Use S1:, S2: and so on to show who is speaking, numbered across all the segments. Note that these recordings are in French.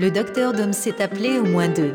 S1: Le docteur Dom s'est appelé au moins deux.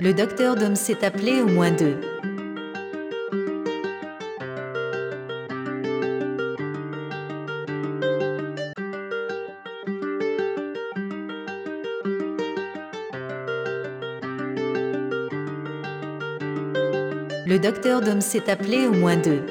S1: le docteur Dom s'est appelé au moins deux. Le docteur Dom s'est appelé au moins deux.